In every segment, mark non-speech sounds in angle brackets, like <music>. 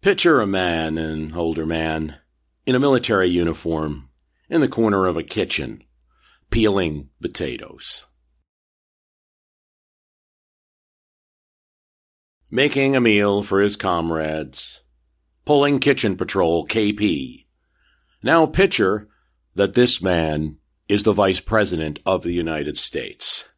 Picture a man, an older man, in a military uniform, in the corner of a kitchen, peeling potatoes. Making a meal for his comrades, pulling kitchen patrol KP. Now picture that this man is the Vice President of the United States.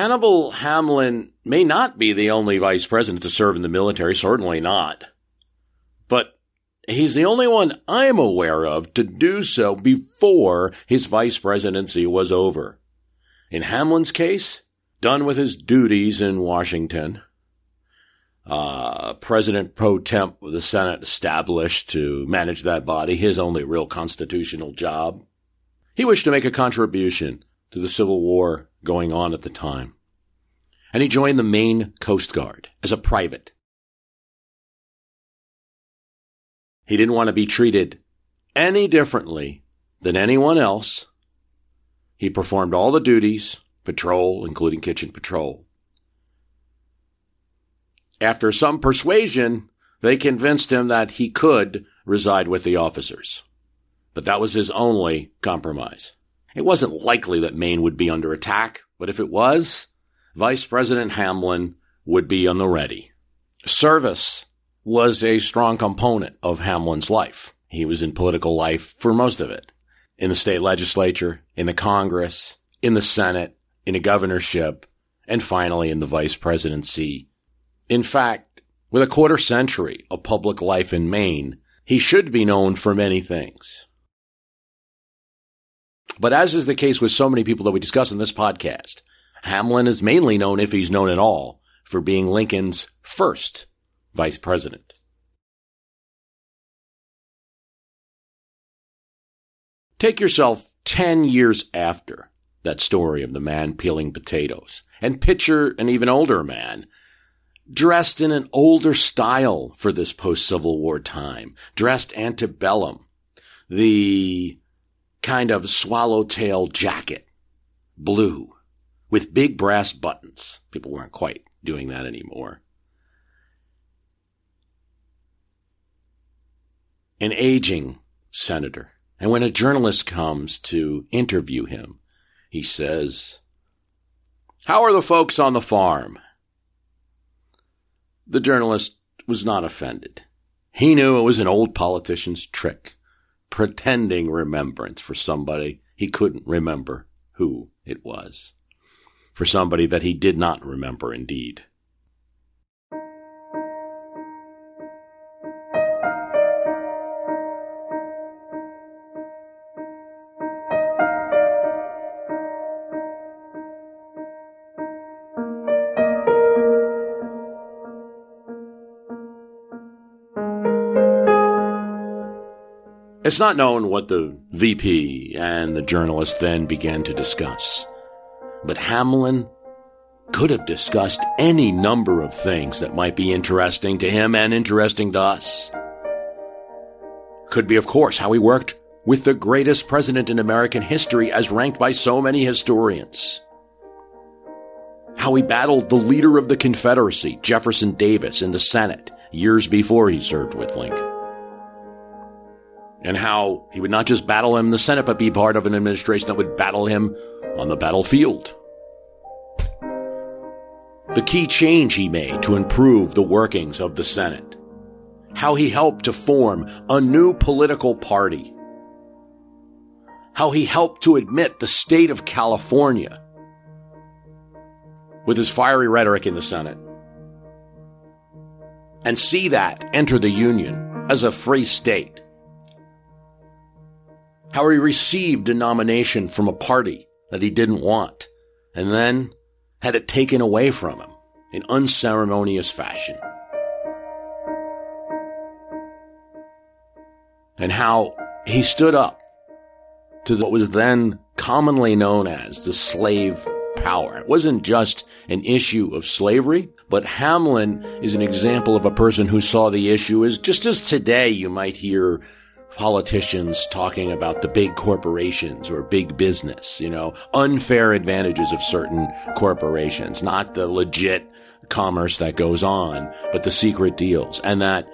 Hannibal Hamlin may not be the only vice president to serve in the military, certainly not. But he's the only one I'm aware of to do so before his vice presidency was over. In Hamlin's case, done with his duties in Washington. Uh, President pro temp with the Senate established to manage that body, his only real constitutional job. He wished to make a contribution to the Civil War going on at the time. And he joined the Maine Coast Guard as a private. He didn't want to be treated any differently than anyone else. He performed all the duties, patrol, including kitchen patrol. After some persuasion, they convinced him that he could reside with the officers. But that was his only compromise. It wasn't likely that Maine would be under attack, but if it was, Vice President Hamlin would be on the ready. Service was a strong component of Hamlin's life. He was in political life for most of it. In the state legislature, in the Congress, in the Senate, in a governorship, and finally in the vice presidency. In fact, with a quarter century of public life in Maine, he should be known for many things. But as is the case with so many people that we discuss in this podcast, Hamlin is mainly known, if he's known at all, for being Lincoln's first vice president. Take yourself 10 years after that story of the man peeling potatoes and picture an even older man dressed in an older style for this post Civil War time, dressed antebellum, the kind of swallowtail jacket, blue, with big brass buttons. People weren't quite doing that anymore. An aging senator. And when a journalist comes to interview him, he says, How are the folks on the farm? The journalist was not offended. He knew it was an old politician's trick, pretending remembrance for somebody he couldn't remember who it was for somebody that he did not remember indeed. It's not known what the VP and the journalist then began to discuss. But Hamlin could have discussed any number of things that might be interesting to him and interesting to us. Could be, of course, how he worked with the greatest president in American history as ranked by so many historians. How he battled the leader of the Confederacy, Jefferson Davis, in the Senate years before he served with Lincoln. And how he would not just battle him in the Senate, but be part of an administration that would battle him on the battlefield. The key change he made to improve the workings of the Senate. How he helped to form a new political party. How he helped to admit the state of California with his fiery rhetoric in the Senate and see that enter the Union as a free state. How he received a nomination from a party that he didn't want and then had it taken away from him in unceremonious fashion. And how he stood up to what was then commonly known as the slave power. It wasn't just an issue of slavery, but Hamlin is an example of a person who saw the issue as just as today you might hear politicians talking about the big corporations or big business, you know, unfair advantages of certain corporations, not the legit commerce that goes on, but the secret deals. And that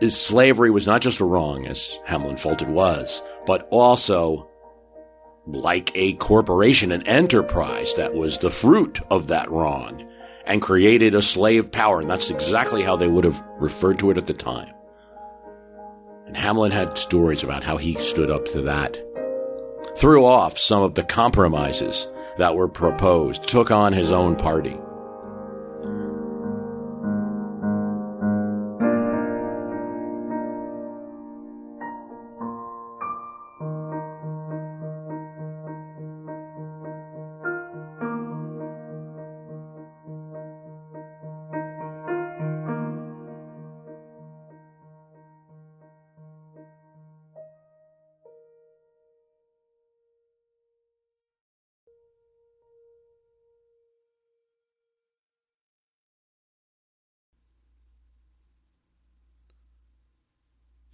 is slavery was not just a wrong, as Hamlin felt it was, but also like a corporation, an enterprise that was the fruit of that wrong and created a slave power. And that's exactly how they would have referred to it at the time. And Hamlin had stories about how he stood up to that, threw off some of the compromises that were proposed, took on his own party.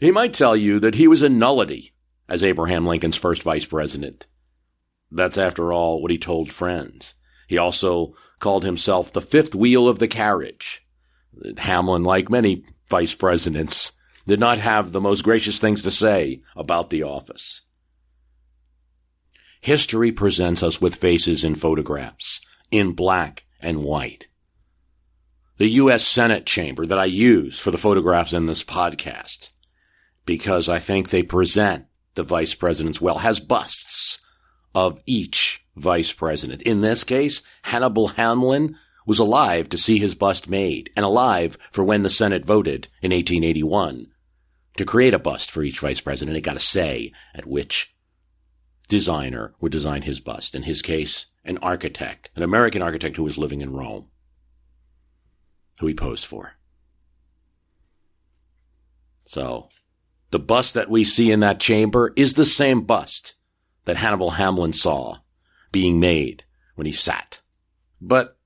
He might tell you that he was a nullity as Abraham Lincoln's first vice president. That's, after all, what he told friends. He also called himself the fifth wheel of the carriage. Hamlin, like many vice presidents, did not have the most gracious things to say about the office. History presents us with faces in photographs, in black and white. The U.S. Senate chamber that I use for the photographs in this podcast because I think they present the vice presidents well, has busts of each vice president. In this case, Hannibal Hamlin was alive to see his bust made and alive for when the Senate voted in 1881 to create a bust for each vice president. It got a say at which designer would design his bust. In his case, an architect, an American architect who was living in Rome, who he posed for. So the bust that we see in that chamber is the same bust that Hannibal Hamlin saw being made when he sat. But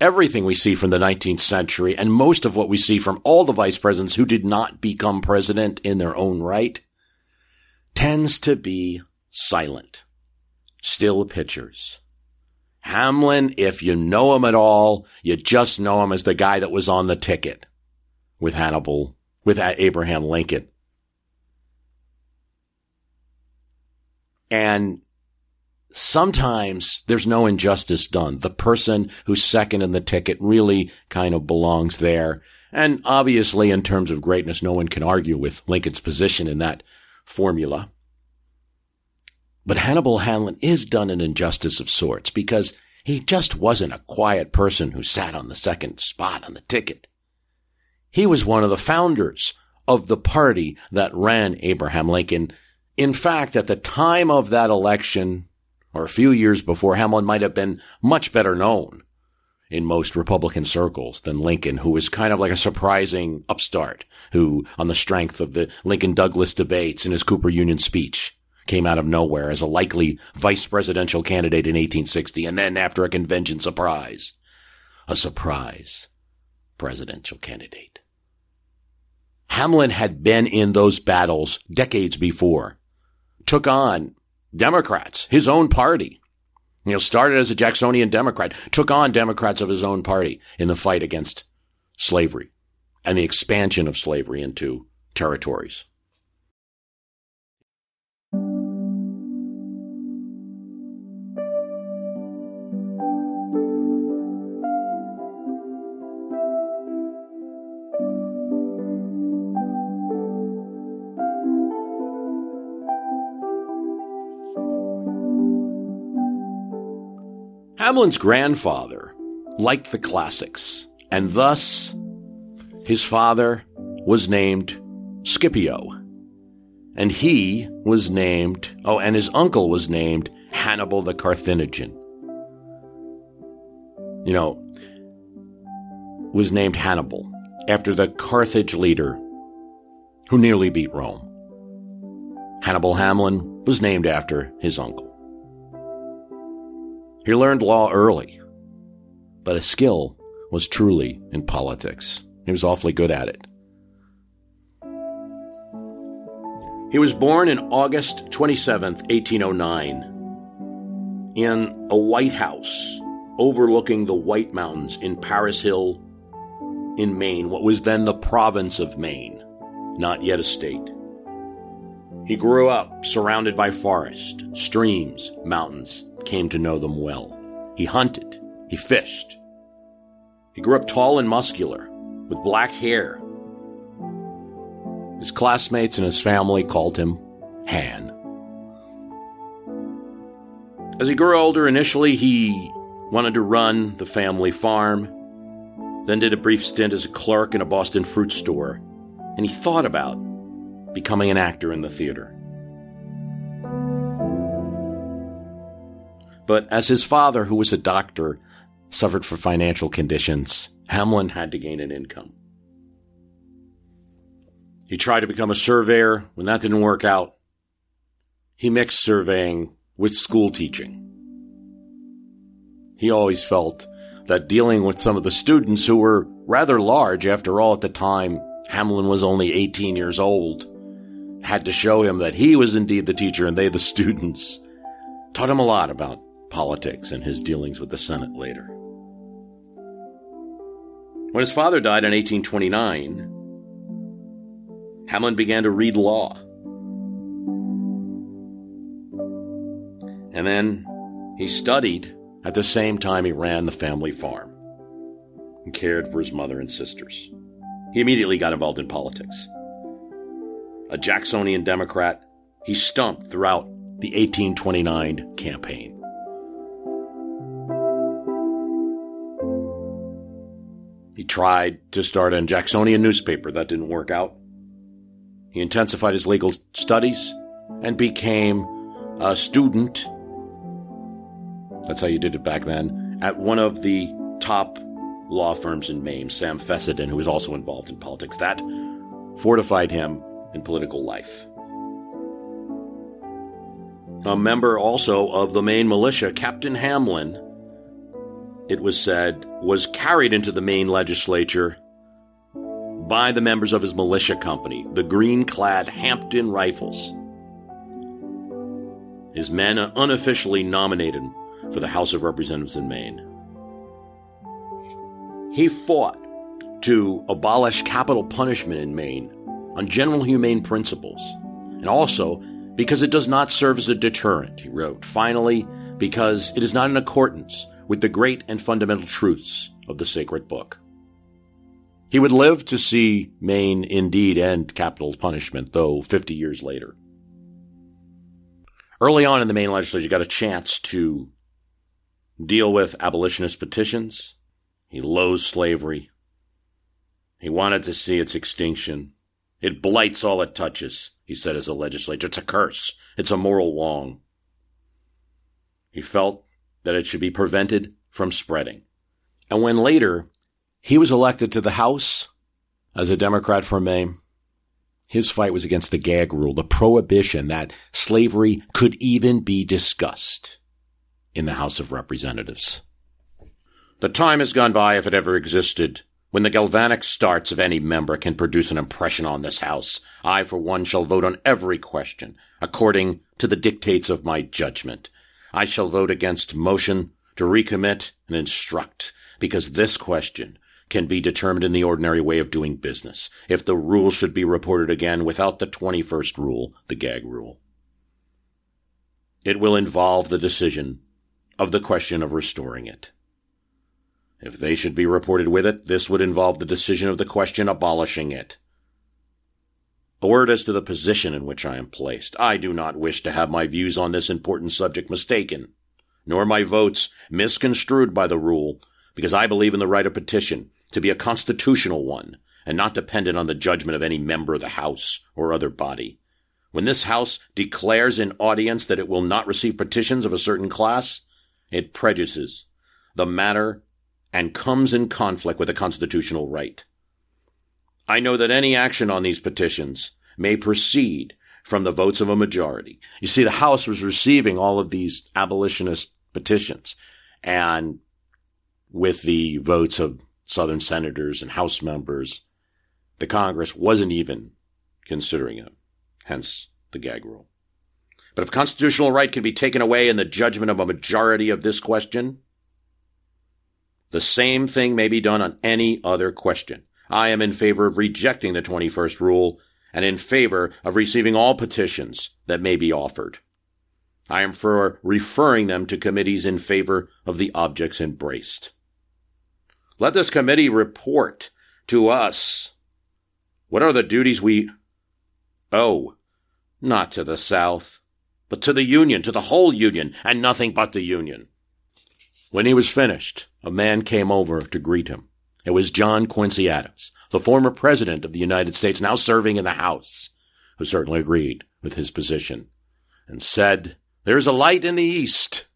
everything we see from the 19th century and most of what we see from all the vice presidents who did not become president in their own right tends to be silent. Still pictures. Hamlin, if you know him at all, you just know him as the guy that was on the ticket with Hannibal, with Abraham Lincoln. And sometimes there's no injustice done. The person who's second in the ticket really kind of belongs there. And obviously, in terms of greatness, no one can argue with Lincoln's position in that formula. But Hannibal Hamlin is done an injustice of sorts because he just wasn't a quiet person who sat on the second spot on the ticket. He was one of the founders of the party that ran Abraham Lincoln in fact, at the time of that election, or a few years before, Hamlin might have been much better known in most Republican circles than Lincoln, who was kind of like a surprising upstart, who, on the strength of the Lincoln Douglas debates and his Cooper Union speech, came out of nowhere as a likely vice presidential candidate in 1860, and then after a convention surprise, a surprise presidential candidate. Hamlin had been in those battles decades before took on Democrats, his own party. You know, started as a Jacksonian Democrat, took on Democrats of his own party in the fight against slavery and the expansion of slavery into territories. Hamlin's grandfather liked the classics, and thus his father was named Scipio. And he was named, oh, and his uncle was named Hannibal the Carthaginian. You know, was named Hannibal after the Carthage leader who nearly beat Rome. Hannibal Hamlin was named after his uncle. He learned law early, but his skill was truly in politics. He was awfully good at it. He was born in August 27, 1809, in a White House overlooking the White Mountains in Paris Hill, in Maine, what was then the province of Maine, not yet a state. He grew up surrounded by forest, streams, mountains, came to know them well. He hunted. He fished. He grew up tall and muscular, with black hair. His classmates and his family called him Han. As he grew older, initially he wanted to run the family farm, then did a brief stint as a clerk in a Boston fruit store, and he thought about becoming an actor in the theater. But as his father, who was a doctor, suffered from financial conditions, Hamlin had to gain an income. He tried to become a surveyor. When that didn't work out, he mixed surveying with school teaching. He always felt that dealing with some of the students who were rather large, after all, at the time, Hamlin was only 18 years old, had to show him that he was indeed the teacher and they the <laughs> students. Taught him a lot about politics and his dealings with the Senate later. When his father died in 1829, Hamlin began to read law. And then he studied at the same time he ran the family farm and cared for his mother and sisters. He immediately got involved in politics. A Jacksonian Democrat, he stumped throughout the 1829 campaign. He tried to start a Jacksonian newspaper. That didn't work out. He intensified his legal studies and became a student. That's how you did it back then. At one of the top law firms in Maine, Sam Fessenden, who was also involved in politics. That fortified him in political life. A member also of the Maine militia, Captain Hamlin, it was said, was carried into the Maine legislature by the members of his militia company, the green clad Hampden Rifles. His men unofficially nominated him for the House of Representatives in Maine. He fought to abolish capital punishment in Maine on general humane principles, and also because it does not serve as a deterrent, he wrote. Finally, because it is not in accordance with the great and fundamental truths of the sacred book. He would live to see Maine indeed end capital punishment, though 50 years later. Early on in the Maine legislature, got a chance to deal with abolitionist petitions. He loathed slavery. He wanted to see its extinction. It blights all it touches, he said as a legislator. It's a curse. It's a moral wrong. He felt that it should be prevented from spreading. And when later he was elected to the House as a Democrat from Maine, his fight was against the gag rule, the prohibition that slavery could even be discussed in the House of Representatives. The time has gone by, if it ever existed, when the galvanic starts of any member can produce an impression on this House. I, for one, shall vote on every question according to the dictates of my judgment, I shall vote against motion to recommit and instruct, because this question can be determined in the ordinary way of doing business. If the rule should be reported again without the 21st rule, the gag rule, it will involve the decision of the question of restoring it. If they should be reported with it, this would involve the decision of the question abolishing it. A word as to the position in which I am placed. I do not wish to have my views on this important subject mistaken, nor my votes misconstrued by the rule, because I believe in the right of petition to be a constitutional one and not dependent on the judgment of any member of the House or other body. When this House declares in audience that it will not receive petitions of a certain class, it prejudices the matter and comes in conflict with a constitutional right. I know that any action on these petitions may proceed from the votes of a majority. You see, the House was receiving all of these abolitionist petitions, and with the votes of Southern senators and House members, the Congress wasn't even considering it, hence the gag rule. But if constitutional right can be taken away in the judgment of a majority of this question, the same thing may be done on any other question. I am in favor of rejecting the 21st rule and in favor of receiving all petitions that may be offered. I am for referring them to committees in favor of the objects embraced. Let this committee report to us what are the duties we owe, not to the South, but to the Union, to the whole Union, and nothing but the Union. When he was finished, a man came over to greet him. It was John Quincy Adams, the former President of the United States, now serving in the House, who certainly agreed with his position, and said, There's a light in the East.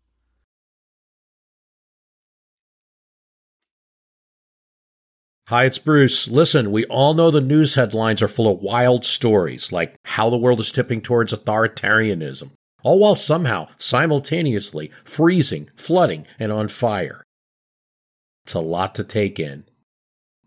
Hi, it's Bruce. Listen, we all know the news headlines are full of wild stories, like how the world is tipping towards authoritarianism, all while somehow simultaneously freezing, flooding, and on fire. It's a lot to take in.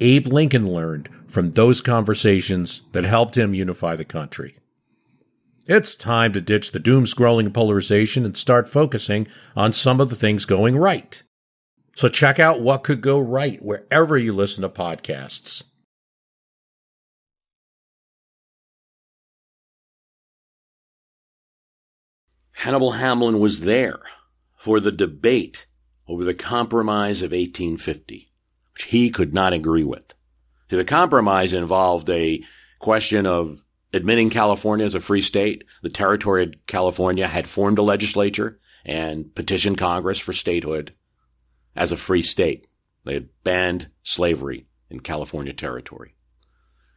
Abe Lincoln learned from those conversations that helped him unify the country. It's time to ditch the doom scrolling polarization and start focusing on some of the things going right. So check out what could go right wherever you listen to podcasts. Hannibal Hamlin was there for the debate over the Compromise of 1850, which he could not agree with. See, the compromise involved a question of admitting California as a free state. The territory of California had formed a legislature and petitioned Congress for statehood as a free state. They had banned slavery in California territory.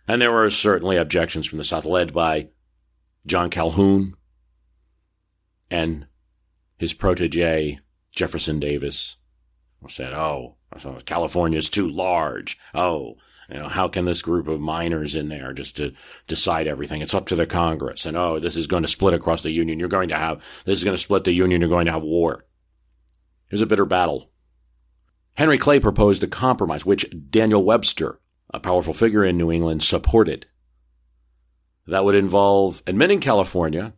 And there were certainly objections from the South, led by John Calhoun, and his protege, Jefferson Davis, who said, Oh, California's too large. Oh, you know, how can this group of miners in there just to decide everything? It's up to the Congress. And oh, this is going to split across the Union. You're going to have, this is going to split the Union. You're going to have war. It was a bitter battle. Henry Clay proposed a compromise, which Daniel Webster, a powerful figure in New England, supported. That would involve admitting California,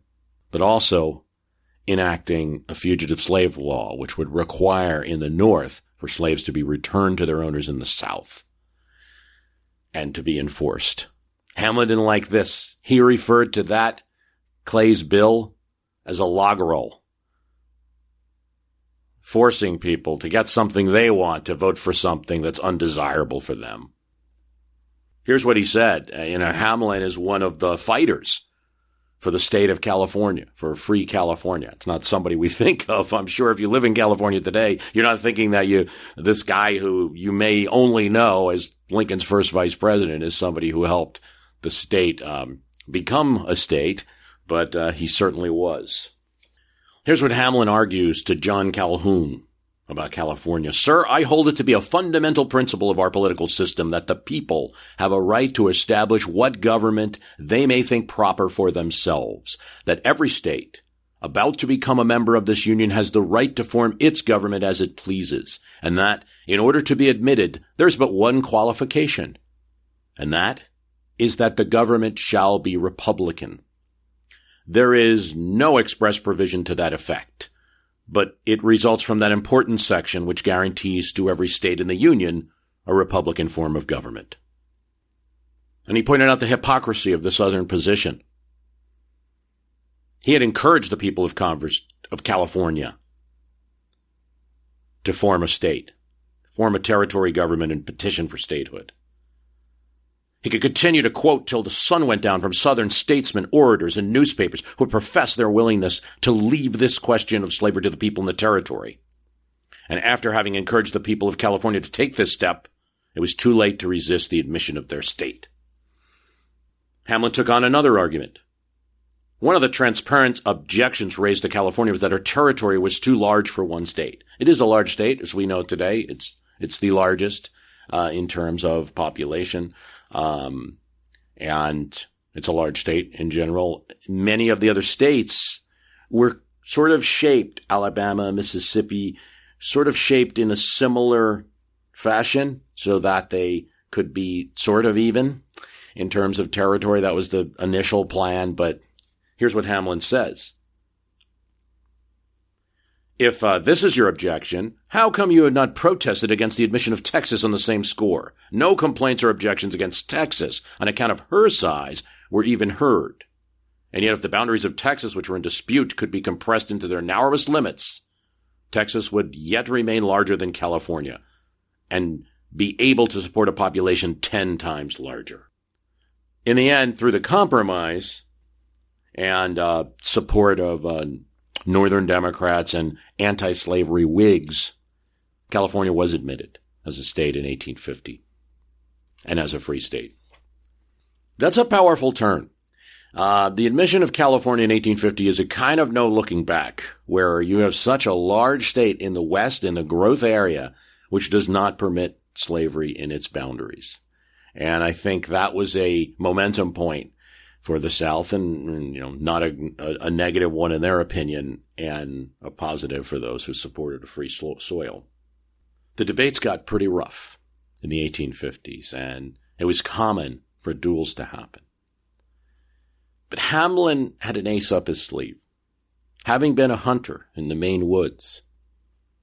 but also enacting a fugitive slave law, which would require in the North for slaves to be returned to their owners in the South and to be enforced. Hamlin didn't like this. He referred to that Clay's bill as a log roll, forcing people to get something they want to vote for something that's undesirable for them. Here's what he said. Uh, you know, Hamlin is one of the fighters for the state of California, for free California. It's not somebody we <laughs> think of. I'm sure if you live in California today, you're not thinking that you, this guy who you may only know as Lincoln's first vice president is somebody who helped the state um, become a state, but uh, he certainly was. Here's what Hamlin argues to John Calhoun about California. Sir, I hold it to be a fundamental principle of our political system that the people have a right to establish what government they may think proper for themselves, that every state about to become a member of this union has the right to form its government as it pleases, and that, in order to be admitted, there's but one qualification, and that is that the government shall be republican. There is no express provision to that effect but it results from that important section which guarantees to every state in the Union a Republican form of government. And he pointed out the hypocrisy of the Southern position. He had encouraged the people of, of California to form a state, form a territory government, and petition for statehood. He could continue to quote till the sun went down from Southern statesmen, orators, and newspapers who had professed their willingness to leave this question of slavery to the people in the territory. And after having encouraged the people of California to take this step, it was too late to resist the admission of their state. Hamlin took on another argument. One of the transparent objections raised to California was that her territory was too large for one state. It is a large state, as we know today. It's it's the largest uh, in terms of population. Um, and it's a large state in general. Many of the other states were sort of shaped, Alabama, Mississippi, sort of shaped in a similar fashion so that they could be sort of even in terms of territory. That was the initial plan. But here's what Hamlin says. If uh, this is your objection, how come you had not protested against the admission of Texas on the same score? No complaints or objections against Texas on account of her size were even heard. And yet, if the boundaries of Texas, which were in dispute, could be compressed into their narrowest limits, Texas would yet remain larger than California and be able to support a population 10 times larger. In the end, through the compromise and uh, support of uh, Northern Democrats and anti slavery Whigs, California was admitted as a state in 1850 and as a free state. That's a powerful turn. Uh, the admission of California in 1850 is a kind of no looking back, where you have such a large state in the West, in the growth area, which does not permit slavery in its boundaries. And I think that was a momentum point for the South, and, you know, not a, a, a, negative one in their opinion, and a positive for those who supported a free soil. The debates got pretty rough in the 1850s, and it was common for duels to happen. But Hamlin had an ace up his sleeve. Having been a hunter in the Maine woods,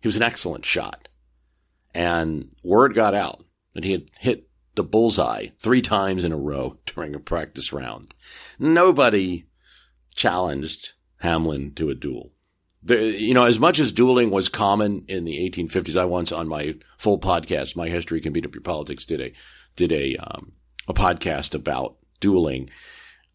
he was an excellent shot. And word got out that he had hit the bullseye three times in a row <laughs> during a practice round. Nobody challenged Hamlin to a duel. The, you know, as much as dueling was common in the 1850s, I once on my full podcast, My History Can Beat Up Your Politics, did a did a um, a podcast about dueling,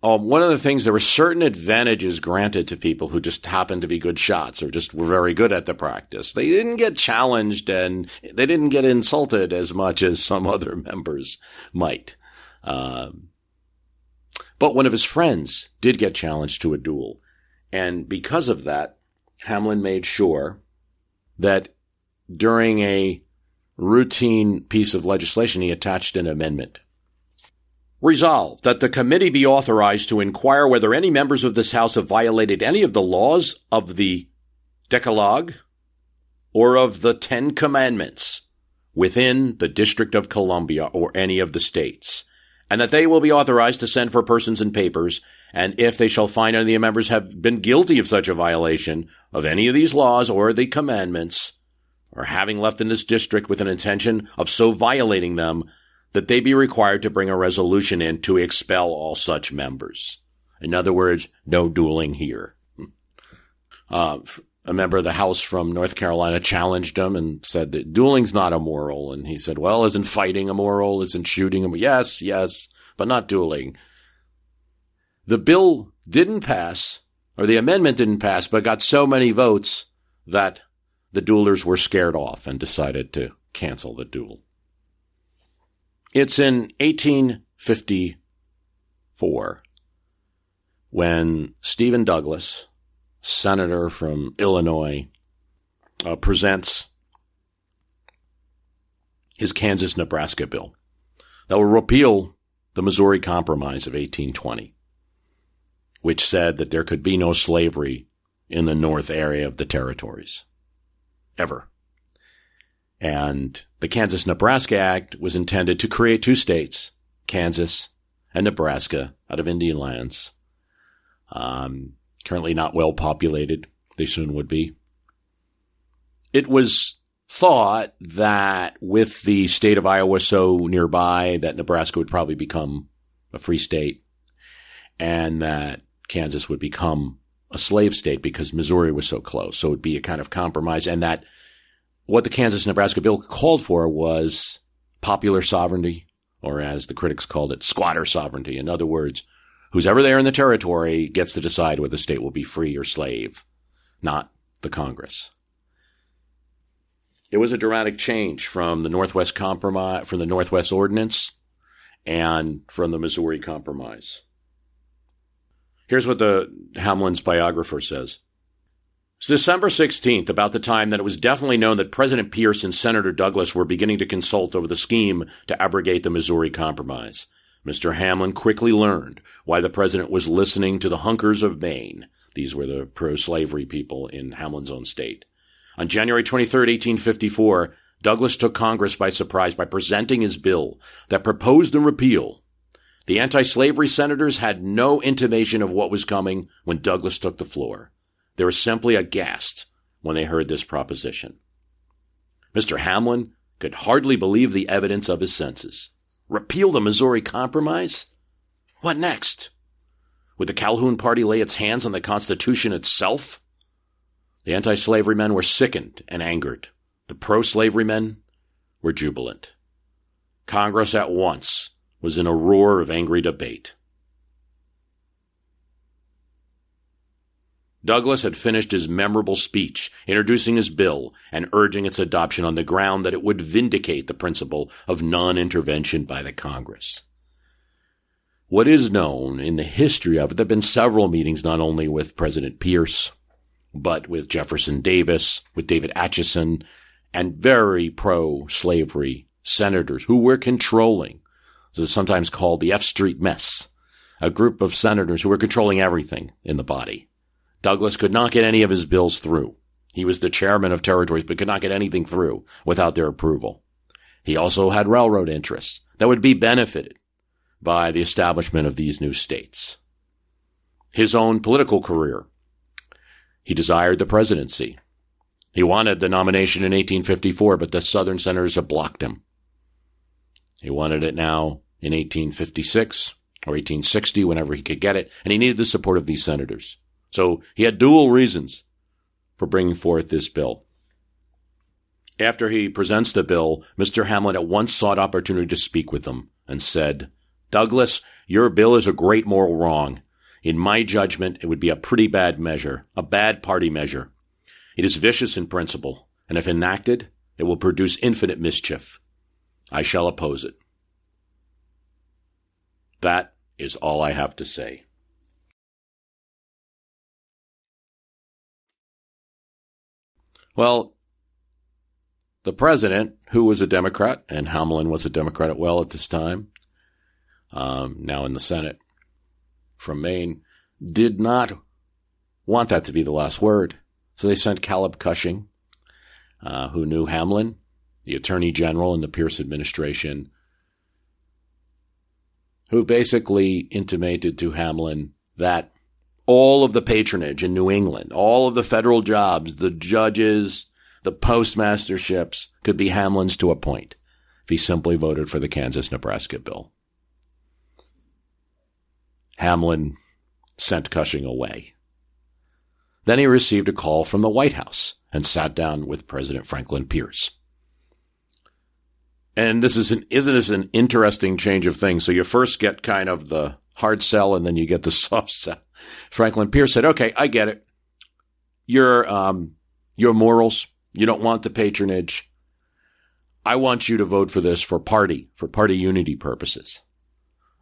um, one of the things there were certain advantages granted to people who just happened to be good shots or just were very good at the practice. They didn't get challenged and they didn't get insulted as much as some other <laughs> members might. Um, but one of his friends did get challenged to a duel. And because of that, Hamlin made sure that during a routine piece of legislation, he attached an amendment Resolved that the committee be authorized to inquire whether any members of this House have violated any of the laws of the Decalogue or of the Ten Commandments within the District of Columbia or any of the states, and that they will be authorized to send for persons and papers, and if they shall find any of the members have been guilty of such a violation of any of these laws or the commandments, or having left in this district with an intention of so violating them, that they be required to bring a resolution in to expel all such members. In other words, no dueling here. Uh, a member of the House from North Carolina challenged him and said that dueling's not immoral. And he said, well, isn't fighting immoral? Isn't shooting immoral? Yes, yes, but not dueling. The bill didn't pass, or the amendment didn't pass, but got so many votes that the duelers were scared off and decided to cancel the duel. It's in 1854 when Stephen Douglas, senator from Illinois, uh, presents his Kansas Nebraska bill that will repeal the Missouri Compromise of 1820, which said that there could be no slavery in the north area of the territories. Ever. And the Kansas Nebraska Act was intended to create two states, Kansas and Nebraska, out of Indian lands. Um, currently not well populated. They soon would be. It was thought that with the state of Iowa so nearby, that Nebraska would probably become a free state and that Kansas would become a slave state because Missouri was so close. So it would be a kind of compromise and that what the Kansas Nebraska bill called for was popular sovereignty, or as the critics called it, squatter sovereignty. In other words, who's ever there in the territory gets to decide whether the state will be free or slave, not the Congress. It was a dramatic change from the Northwest Compromise, from the Northwest Ordinance, and from the Missouri Compromise. Here's what the Hamlin's biographer says. It's December 16th, about the time that it was definitely known that President Pierce and Senator Douglas were beginning to consult over the scheme to abrogate the Missouri Compromise. Mr. Hamlin quickly learned why the president was listening to the hunkers of Maine. These were the pro slavery people in Hamlin's own state. On January 23, 1854, Douglas took Congress by surprise by presenting his bill that proposed the repeal. The anti slavery senators had no intimation of what was coming when Douglas took the floor. They were simply aghast when they heard this proposition. Mr. Hamlin could hardly believe the evidence of his senses. Repeal the Missouri Compromise? What next? Would the Calhoun Party lay its hands on the Constitution itself? The anti slavery men were sickened and angered. The pro slavery men were jubilant. Congress at once was in a roar of angry debate. Douglas had finished his memorable speech introducing his bill and urging its adoption on the ground that it would vindicate the principle of non-intervention by the Congress. What is known in the history of it, there have been several meetings not only with President Pierce, but with Jefferson Davis, with David Atchison, and very pro-slavery senators who were controlling, this is sometimes called the F Street Mess, a group of senators who were controlling everything in the body. Douglas could not get any of his bills through. He was the chairman of territories, but could not get anything through without their approval. He also had railroad interests that would be benefited by the establishment of these new states. His own political career. He desired the presidency. He wanted the nomination in 1854, but the Southern senators had blocked him. He wanted it now in 1856 or 1860, whenever he could get it, and he needed the support of these senators. So he had dual reasons for bringing forth this bill. After he presents the bill, Mr. Hamlin at once sought opportunity to speak with them and said, Douglas, your bill is a great moral wrong. In my judgment, it would be a pretty bad measure, a bad party measure. It is vicious in principle, and if enacted, it will produce infinite mischief. I shall oppose it. That is all I have to say. Well, the president, who was a Democrat, and Hamlin was a Democrat at well at this time, um, now in the Senate from Maine, did not want that to be the last word. So they sent Caleb Cushing, uh, who knew Hamlin, the attorney general in the Pierce administration, who basically intimated to Hamlin that all of the patronage in New England, all of the federal jobs, the judges, the postmasterships could be Hamlin's to a point if he simply voted for the Kansas Nebraska bill. Hamlin sent Cushing away. Then he received a call from the White House and sat down with President Franklin Pierce. And this is an, isn't this an interesting change of things? So you first get kind of the hard sell and then you get the <laughs> soft sell. Franklin Pierce said, okay, I get it. Your, um, your morals, you don't want the patronage. I want you to vote for this for party, for party unity purposes.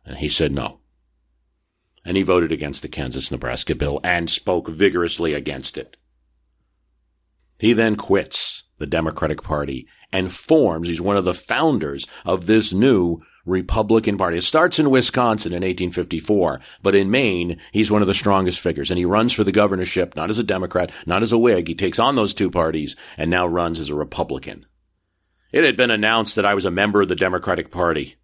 And he said no. And he voted against the Kansas Nebraska bill and spoke vigorously against it. He then quits the Democratic Party and forms, he's one of the founders of this new Republican Party. It starts in Wisconsin in 1854, but in Maine, he's one of the strongest figures and he runs for the governorship, not as a Democrat, not as a Whig. He takes on those two parties and now runs as a Republican. It had been announced that I was a member of the Democratic Party,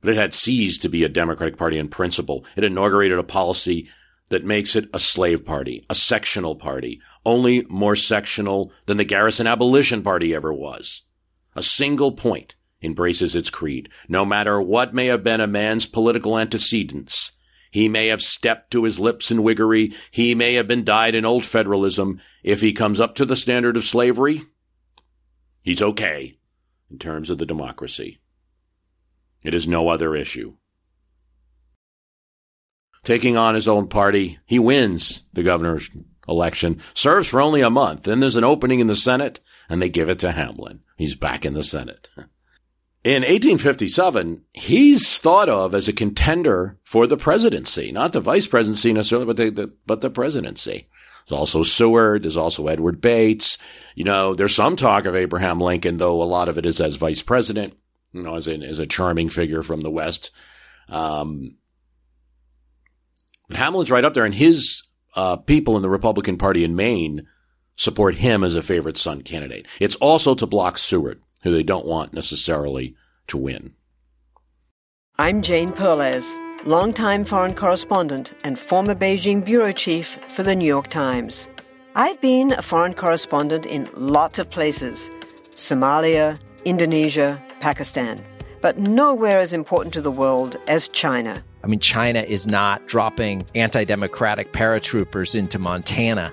but it had ceased to be a Democratic Party in principle. It inaugurated a policy that makes it a slave party, a sectional party, only more sectional than the Garrison Abolition Party ever was. A single point embraces its creed. No matter what may have been a man's political antecedents, he may have stepped to his lips in Whiggery, he may have been dyed in old federalism. If he comes up to the standard of slavery, he's okay in terms of the democracy. It is no other issue. Taking on his own party, he wins the governor's election, serves for only a month. Then there's an opening in the Senate, and they give it to Hamlin. He's back in the Senate. <laughs> In 1857, he's thought of as a contender for the presidency, not the vice presidency necessarily, but the, the, but the presidency. There's also Seward. There's also Edward Bates. You know, there's some talk of Abraham Lincoln, though a lot of it is as vice president, you know, as, in, as a charming figure from the West. Um, Hamlin's right up there, and his uh, people in the Republican Party in Maine support him as a favorite son candidate. It's also to block Seward who they don't want necessarily to win. I'm Jane Perlez, longtime foreign correspondent and former Beijing bureau chief for the New York Times. I've been a foreign correspondent in lots of places Somalia, Indonesia, Pakistan, but nowhere as important to the world as China. I mean, China is not dropping anti democratic paratroopers into Montana.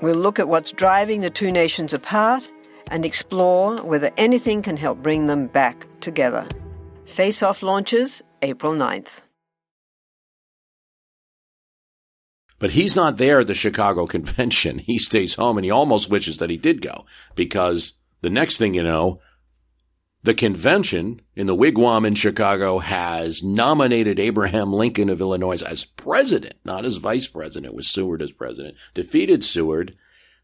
We'll look at what's driving the two nations apart and explore whether anything can help bring them back together. Face Off launches April 9th. But he's not there at the Chicago <laughs> convention. He stays home and he almost wishes that he did go because the next thing you know, the convention in the wigwam in Chicago has nominated Abraham Lincoln of Illinois as president, not as vice president, with Seward as president, defeated Seward.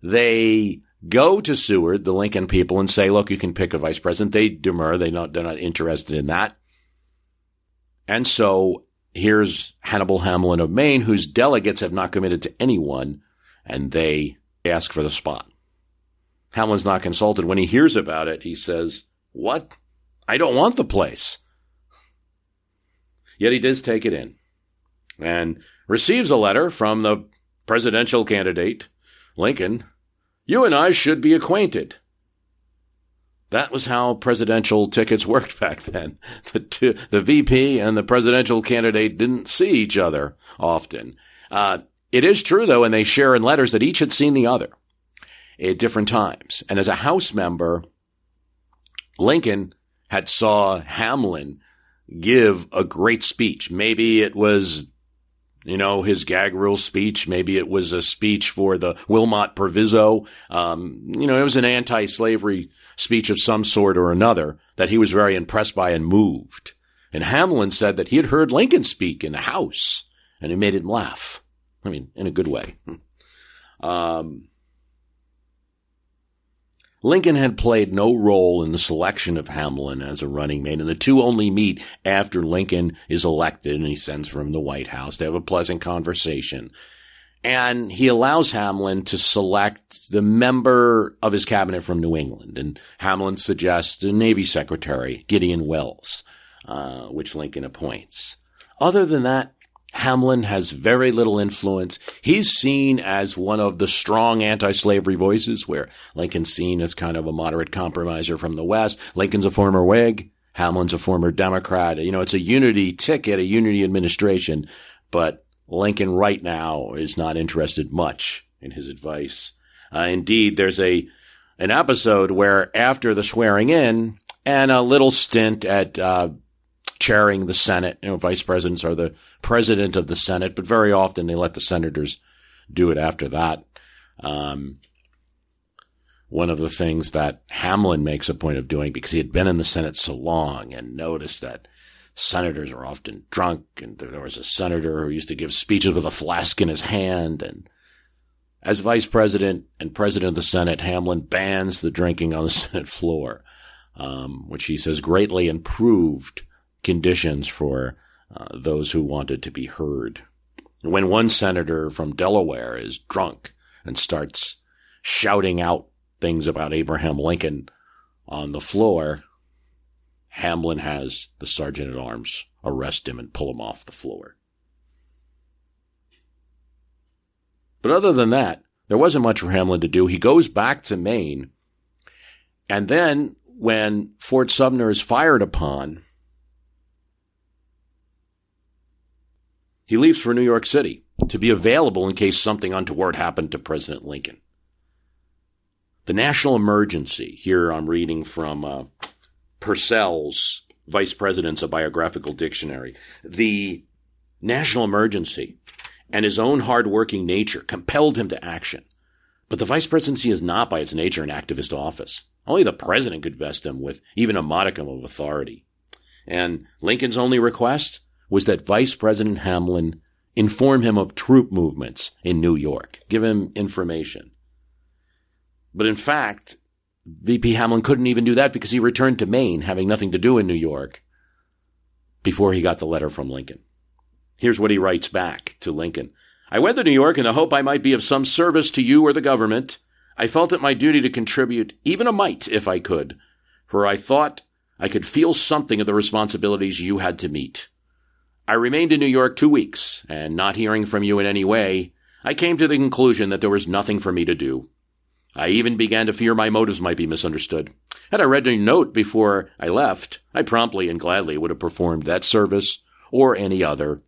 They go to Seward, the Lincoln people, and say, look, you can pick a vice president. They demur. They not, they're not interested in that. And so here's Hannibal Hamlin of Maine, whose delegates have not committed to anyone, and they ask for the spot. Hamlin's not consulted. When he hears about it, he says, what? I don't want the place. Yet he does take it in and receives a letter from the presidential candidate, Lincoln. You and I should be acquainted. That was how presidential tickets <laughs> worked back then. The, the VP and the presidential candidate didn't see each other often. Uh, it is true, though, and they share in letters that each had seen the other at different times. And as a House member, Lincoln had saw Hamlin give a great speech. Maybe it was, you know, his gag rule speech. Maybe it was a speech for the Wilmot Proviso. Um, you know, it was an anti-slavery speech of some sort or another that he was very impressed by and moved. And Hamlin said that he had heard Lincoln speak in the House and it made him laugh. I mean, in a good way. Um, Lincoln had played no role in the selection of Hamlin as a running mate, and the two only meet after Lincoln is elected and he sends for him to the White House. They have a pleasant conversation. And he allows Hamlin to select the member of his cabinet from New England. And Hamlin suggests a Navy Secretary, Gideon Welles, uh, which Lincoln appoints. Other than that, Hamlin has very little influence. He's seen as one of the strong anti-slavery voices, where Lincoln's seen as kind of a moderate compromiser from the West. Lincoln's a former Whig. Hamlin's a former Democrat. You know, it's a unity ticket, a unity administration, but Lincoln right now is not interested much in his advice. Uh, indeed, there's a an episode where after the swearing in and a little stint at uh, chairing the Senate. You know, vice presidents are the president of the Senate, but very often they let the senators do it after that. Um, one of the things that Hamlin makes a point of doing because he had been in the Senate so long and noticed that senators are often drunk and there was a senator who used to give speeches with a flask in his hand and as vice president and president of the Senate, Hamlin bans the drinking on the <laughs> Senate floor, um, which he says greatly improved conditions for uh, those who wanted to be heard. When one senator from Delaware is drunk and starts shouting out things about Abraham Lincoln on the floor, Hamlin has the sergeant at arms arrest him and pull him off the floor. But other than that, there wasn't much for Hamlin to do. He goes back to Maine, and then when Fort Sumter is fired upon, He leaves for New York City to be available in case something untoward happened to President Lincoln. The national emergency, here I'm reading from uh, Purcell's Vice President's A Biographical Dictionary. The national emergency and his own hard-working nature compelled him to action. But the vice presidency is not by its nature an activist office. Only the president could vest him with even a modicum of authority. And Lincoln's only request? Was that Vice President Hamlin inform him of troop movements in New York, give him information. But in fact, VP Hamlin couldn't even do that because he returned to Maine, having nothing to do in New York, before he got the letter from Lincoln. Here's what he writes back to Lincoln. I went to New York in the hope I might be of some service to you or the government. I felt it my duty to contribute even a mite if I could, for I thought I could feel something of the responsibilities you had to meet. I remained in New York two weeks, and not hearing from you in any way, I came to the conclusion that there was nothing for me to do. I even began to fear my motives might be misunderstood. Had I read your note before I left, I promptly and gladly would have performed that service or any other.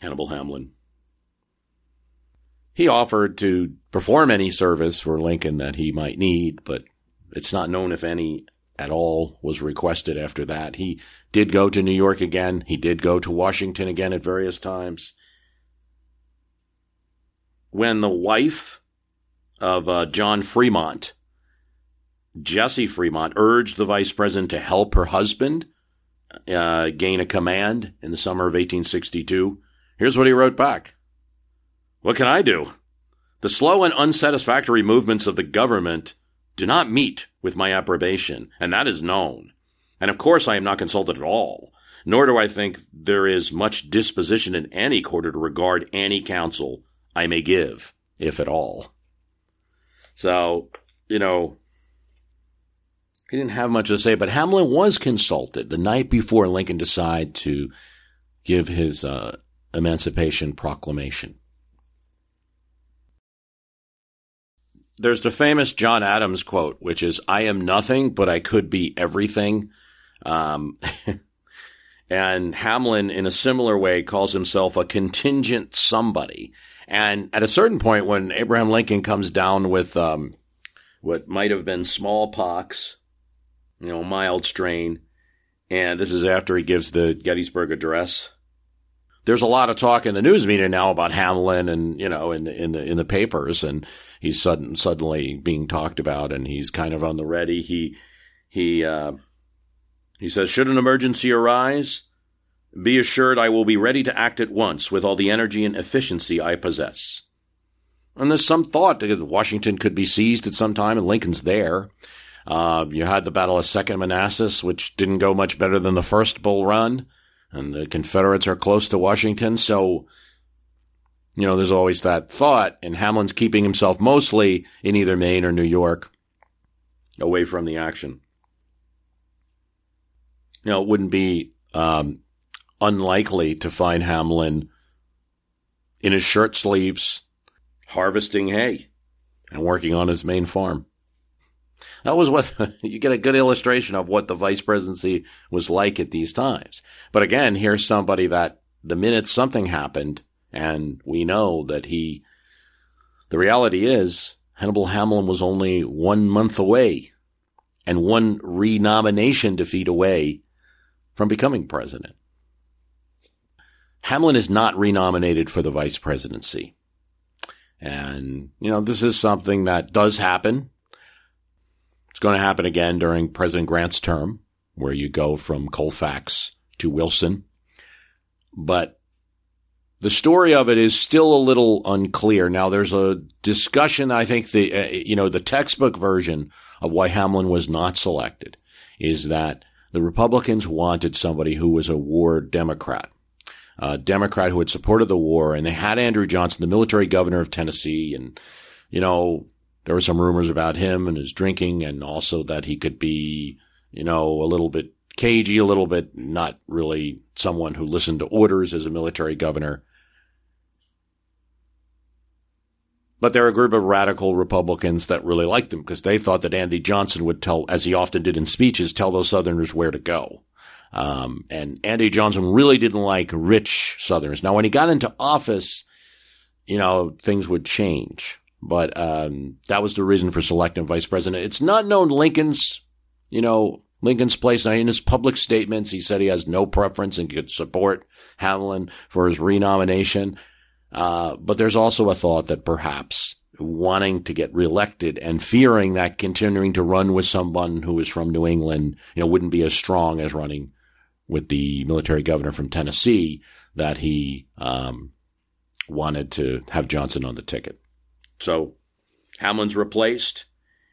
Hannibal Hamlin. He offered to perform any service for Lincoln that he might need, but it's not known if any at all was requested after that. He did go to New York again. He did go to Washington again at various times. When the wife of uh, John Fremont, Jessie Fremont, urged the vice president to help her husband uh, gain a command in the summer of 1862, here's what he wrote back What can I do? The slow and unsatisfactory movements of the government do not meet with my approbation, and that is known. And of course I am not consulted at all, nor do I think there is much disposition in any quarter to regard any counsel I may give, if at all. So, you know, he didn't have much to say, but Hamlin was consulted the night before Lincoln decided to give his uh, Emancipation Proclamation. There's the famous John Adams quote, which is, I am nothing, but I could be everything. Um, <laughs> and Hamlin, in a similar way, calls himself a contingent somebody. And at a certain point, when Abraham Lincoln comes down with um, what might have been smallpox, you know, mild strain, and this is after he gives the Gettysburg Address. There's a lot of talk in the news media now about Hamlin, and you know, in the in the in the papers, and he's sudden suddenly being talked about, and he's kind of on the ready. He he uh, he says, Should an emergency arise, be assured I will be ready to act at once with all the energy and efficiency I possess. And there's some thought that Washington could be seized at some time, and Lincoln's there. Uh, you had the Battle of Second Manassas, which didn't go much better than the first Bull Run, and the Confederates are close to Washington, so you know there's always that thought. And Hamlin's keeping himself mostly in either Maine or New York, away from the action you know, it wouldn't be um, unlikely to find Hamlin in his shirt sleeves harvesting hay and working on his Maine farm. That was what <laughs> you get a good illustration of what the vice presidency was like at these times. But again, here's somebody that the minute something happened, and we know that he, the reality is Hannibal Hamlin was only one month away and one renomination defeat away from becoming president. Hamlin is not renominated for the vice presidency. And, you know, this is something that does happen. It's going to happen again during President Grant's term, where you go from Colfax to Wilson. But the story of it is still a little unclear. Now, there's a discussion. I think the, uh, you know, the textbook version of why Hamlin was not selected is that the Republicans wanted somebody who was a war Democrat uh, Democrat who had supported the war, and they had Andrew Johnson, the military governor of Tennessee, and you know there were some rumors about him and his drinking, and also that he could be, you know, a little bit cagey, a little bit not really someone who listened to orders as a military governor. But there are a group of radical Republicans that really liked him because they thought that Andy Johnson would tell, as he often did in speeches, tell those Southerners where to go. Um, and Andy Johnson really didn't like rich Southerners. Now, when he got into office, you know, things would change. But um, that was the reason for selecting vice president. It's not known Lincoln's, you know, Lincoln's place. Now, in his public statements, he said he has no preference and could support Hamlin for his renomination. Uh, but there's also a thought that perhaps wanting to get reelected and fearing that continuing to run with someone who is from New England, you know, wouldn't be as strong as running with the military governor from Tennessee that he um, wanted to have Johnson on the ticket. So Hamlin's replaced,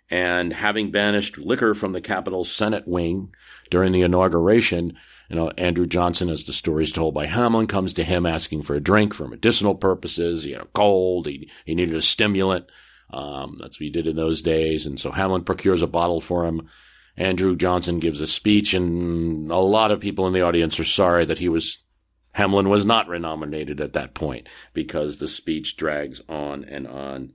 and having banished liquor from the Capitol Senate wing during the inauguration, you know, Andrew Johnson, as the story is told by Hamlin, comes to him asking for a drink for medicinal purposes. He had a cold. He, he needed a stimulant. Um, that's what he did in those days. And so Hamlin procures a bottle for him Andrew Johnson gives a speech, and a lot of people in the audience are sorry that he was Hamlin was not renominated at that point because the speech drags on and on.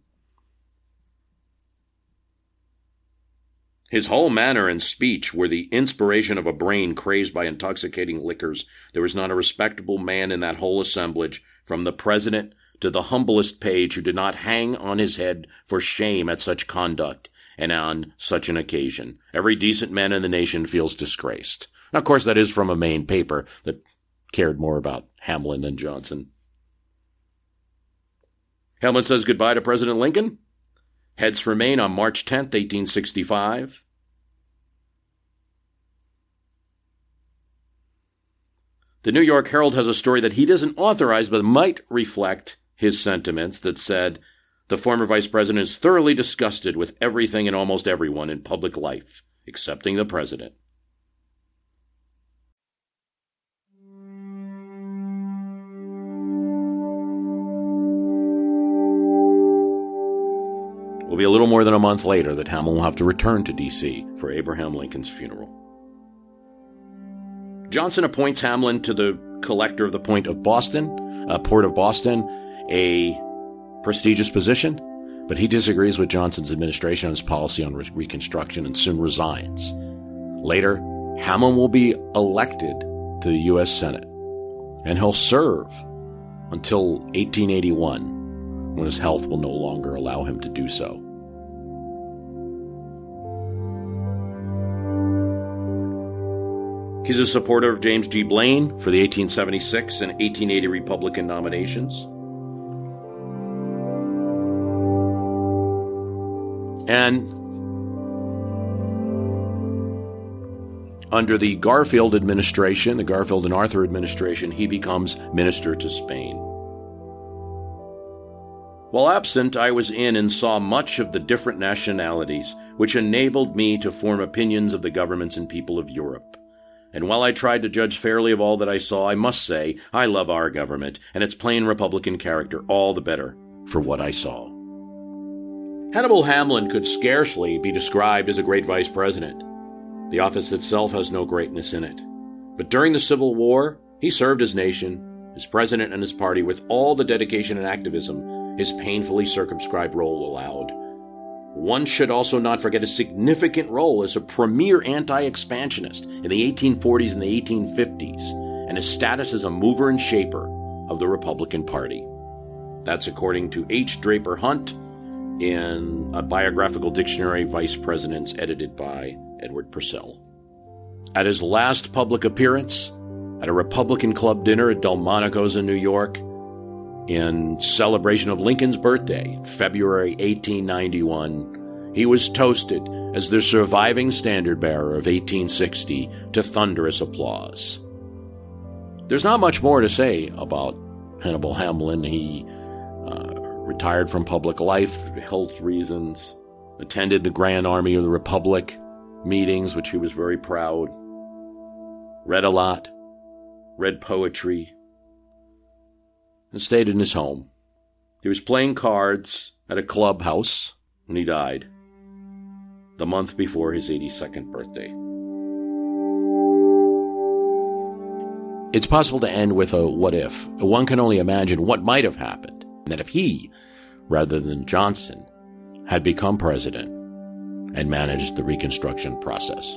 His whole manner and speech were the inspiration of a brain crazed by intoxicating liquors. There was not a respectable man in that whole assemblage, from the president to the humblest page, who did not hang on his head for shame at such conduct and on such an occasion. Every decent man in the nation feels disgraced. Now, of course, that is from a Maine paper that cared more about Hamlin than Johnson. Hamlin says goodbye to President Lincoln, heads for Maine on March 10, 1865. The New York Herald has a story that he doesn't authorize but might reflect his sentiments that said, the former vice president is thoroughly disgusted with everything and almost everyone in public life, excepting the president. Will be a little more than a month later that Hamlin will have to return to D.C. for Abraham Lincoln's funeral. Johnson appoints Hamlin to the collector of the point of Boston, uh, port of Boston, a prestigious position, but he disagrees with Johnson's administration on his policy on re- Reconstruction and soon resigns. Later, Hamlin will be elected to the U.S. Senate, and he'll serve until 1881, when his health will no longer allow him to do so. He's a supporter of James G. Blaine for the 1876 and 1880 Republican nominations. And under the Garfield administration, the Garfield and Arthur administration, he becomes minister to Spain. While absent, I was in and saw much of the different nationalities, which enabled me to form opinions of the governments and people of Europe. And while I tried to judge fairly of all that I saw, I must say I love our government and its plain Republican character all the better for what I saw. Hannibal Hamlin could scarcely be described as a great vice president. The office itself has no greatness in it. But during the Civil War, He served his nation, his president, and his party with all the dedication and activism his painfully circumscribed role allowed. One should also not forget his significant role as a premier anti expansionist in the 1840s and the 1850s, and his status as a mover and shaper of the Republican Party. That's according to H. Draper Hunt in a biographical dictionary, Vice Presidents, edited by Edward Purcell. At his last public appearance, at a Republican Club dinner at Delmonico's in New York, in celebration of Lincoln's birthday, February 1891, he was toasted as the surviving standard bearer of 1860 to thunderous applause. There's not much more to say about Hannibal Hamlin. He uh, retired from public life for health reasons, attended the Grand Army of the Republic meetings, which he was very proud, read a lot, read poetry, and stayed in his home. He was playing cards at a clubhouse when he died, the month before his 82nd birthday. It's possible to end with a what if. One can only imagine what might have happened. That if he, rather than Johnson, had become president and managed the Reconstruction process.